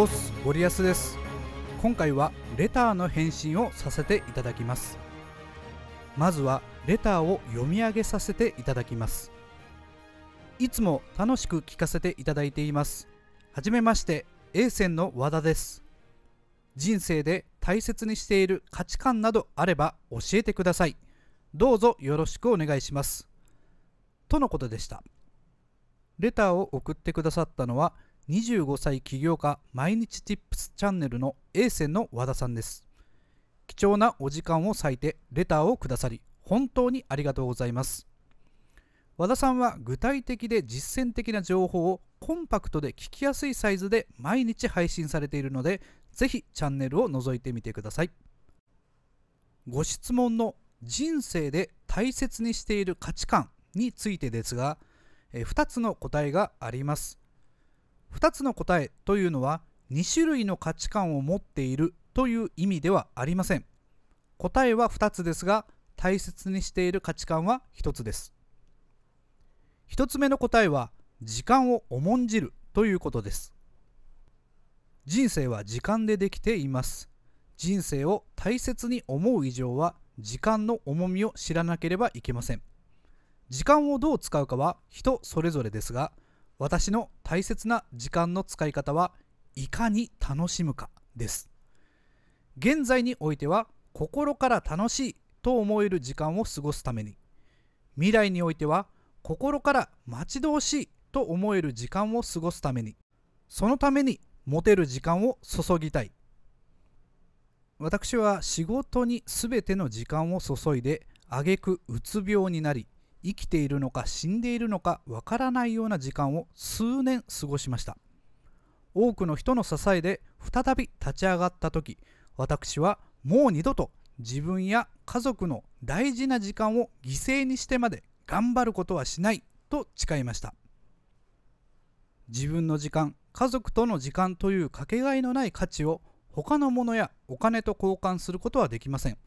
オスゴリアスです。今回はレターの返信をさせていただきます。まずはレターを読み上げさせていただきます。いつも楽しく聞かせていただいています。はじめまして A 線の和田です。人生で大切にしている価値観などあれば教えてください。どうぞよろしくお願いします。とのことでした。レターを送ってくださったのは25歳起業家毎日 Tips チャンネルの A 線の和田さんです。貴重なお時間を割いてレターをくださり本当にありがとうございます。和田さんは具体的で実践的な情報をコンパクトで聞きやすいサイズで毎日配信されているのでぜひチャンネルを覗いてみてください。ご質問の人生で大切にしている価値観についてですが2つの答えがあります。2つの答えというのは2種類の価値観を持っているという意味ではありません。答えは2つですが大切にしている価値観は1つです。1つ目の答えは時間を重んじるということです。人生は時間でできています。人生を大切に思う以上は時間の重みを知らなければいけません。時間をどう使うかは人それぞれですが私の大切な時間の使い方はいかに楽しむかです。現在においては心から楽しいと思える時間を過ごすために。未来においては心から待ち遠しいと思える時間を過ごすために。そのために持てる時間を注ぎたい。私は仕事に全ての時間を注いで挙句うつ病になり生きているのか死んでいるのかわからないような時間を数年過ごしました。多くの人の支えで再び立ち上がった時私はもう二度と自分や家族の大事な時間を犠牲にしてまで頑張ることはしないと誓いました。自分の時間家族との時間というかけがえのない価値を他のものやお金と交換することはできません。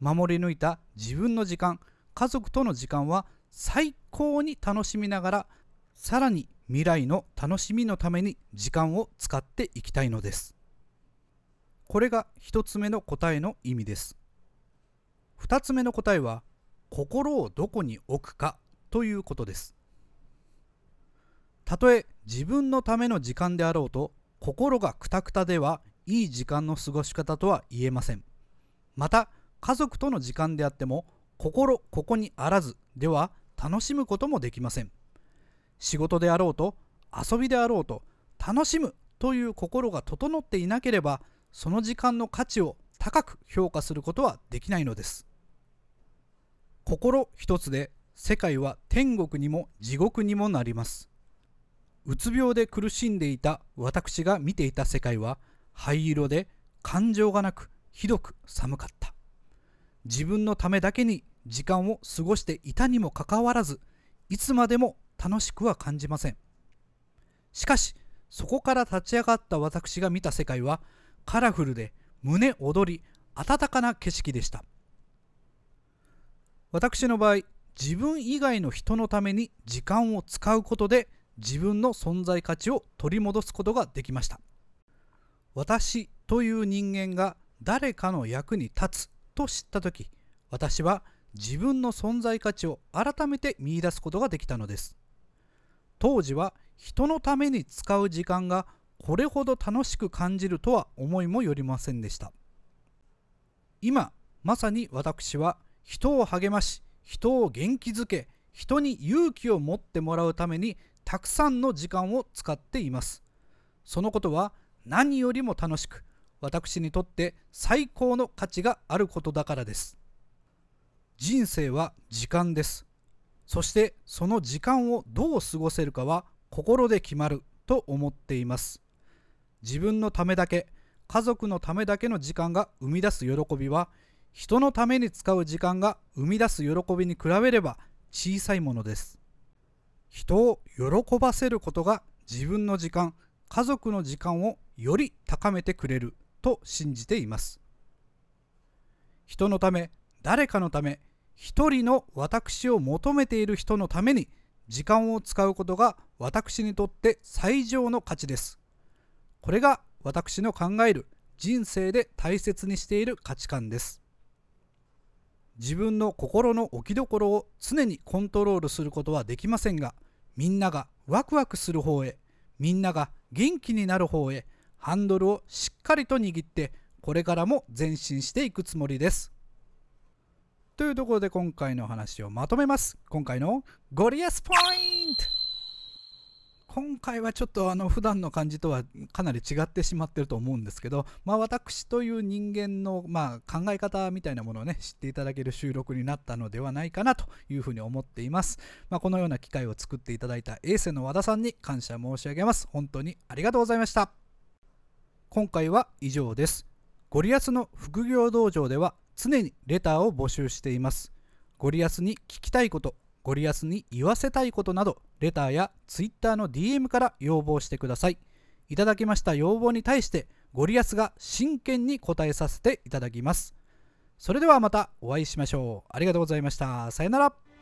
守り抜いた自分の時間家族との時間は最高に楽しみながらさらに未来の楽しみのために時間を使っていきたいのです。これが1つ目の答えの意味です。2つ目の答えは心をどこに置くかということです。たとえ自分のための時間であろうと心がくたくたではいい時間の過ごし方とは言えません。また家族との時間であっても心ここにあらずでは楽しむこともできません。仕事であろうと遊びであろうと楽しむという心が整っていなければその時間の価値を高く評価することはできないのです。心一つで世界は天国にも地獄にもなります。うつ病で苦しんでいた私が見ていた世界は灰色で感情がなくひどく寒かった。自分のためだけに時間を過ごしていたにもかかわらずいつまでも楽しくは感じません。しかしそこから立ち上がった私が見た世界はカラフルで胸躍り温かな景色でした。私の場合自分以外の人のために時間を使うことで自分の存在価値を取り戻すことができました。私という人間が誰かの役に立つと知った時私は自分の存在価値を改めて見いだすことができたのです。当時は人のために使う時間がこれほど楽しく感じるとは思いもよりませんでした。今まさに私は人を励まし人を元気づけ人に勇気を持ってもらうためにたくさんの時間を使っています。そのことは何よりも楽しく私にとって最高の価値があることだからです。人生は時間です。そしてその時間をどう過ごせるかは心で決まると思っています。自分のためだけ家族のためだけの時間が生み出す喜びは人のために使う時間が生み出す喜びに比べれば小さいものです。人を喜ばせることが自分の時間家族の時間をより高めてくれると信じています。人のため誰かのため一人の私を求めている人のために時間を使うことが私にとって最上の価値です。これが私の考える人生で大切にしている価値観です。自分の心の置きどころを常にコントロールすることはできませんがみんながワクワクする方へみんなが元気になる方へハンドルをしっかりと握ってこれからも前進していくつもりです。というところで今回の話をまとめます。今回のゴリアスポイント。今回はちょっとあの普段の感じとはかなり違ってしまってると思うんですけど、まあ、私という人間のま考え方みたいなものをね知っていただける収録になったのではないかなというふうに思っています、まあ、このような機会を作っていただいたエーセの和田さんに感謝申し上げます。本当にありがとうございました。今回は以上です。ゴリアスの副業道場では常にレターを募集しています。ゴリアスに聞きたいことゴリアスに言わせたいことなどレターや Twitter の DM から要望してください。いただきました要望に対してゴリアスが真剣に答えさせていただきます。それではまたお会いしましょう。ありがとうございました。さよなら。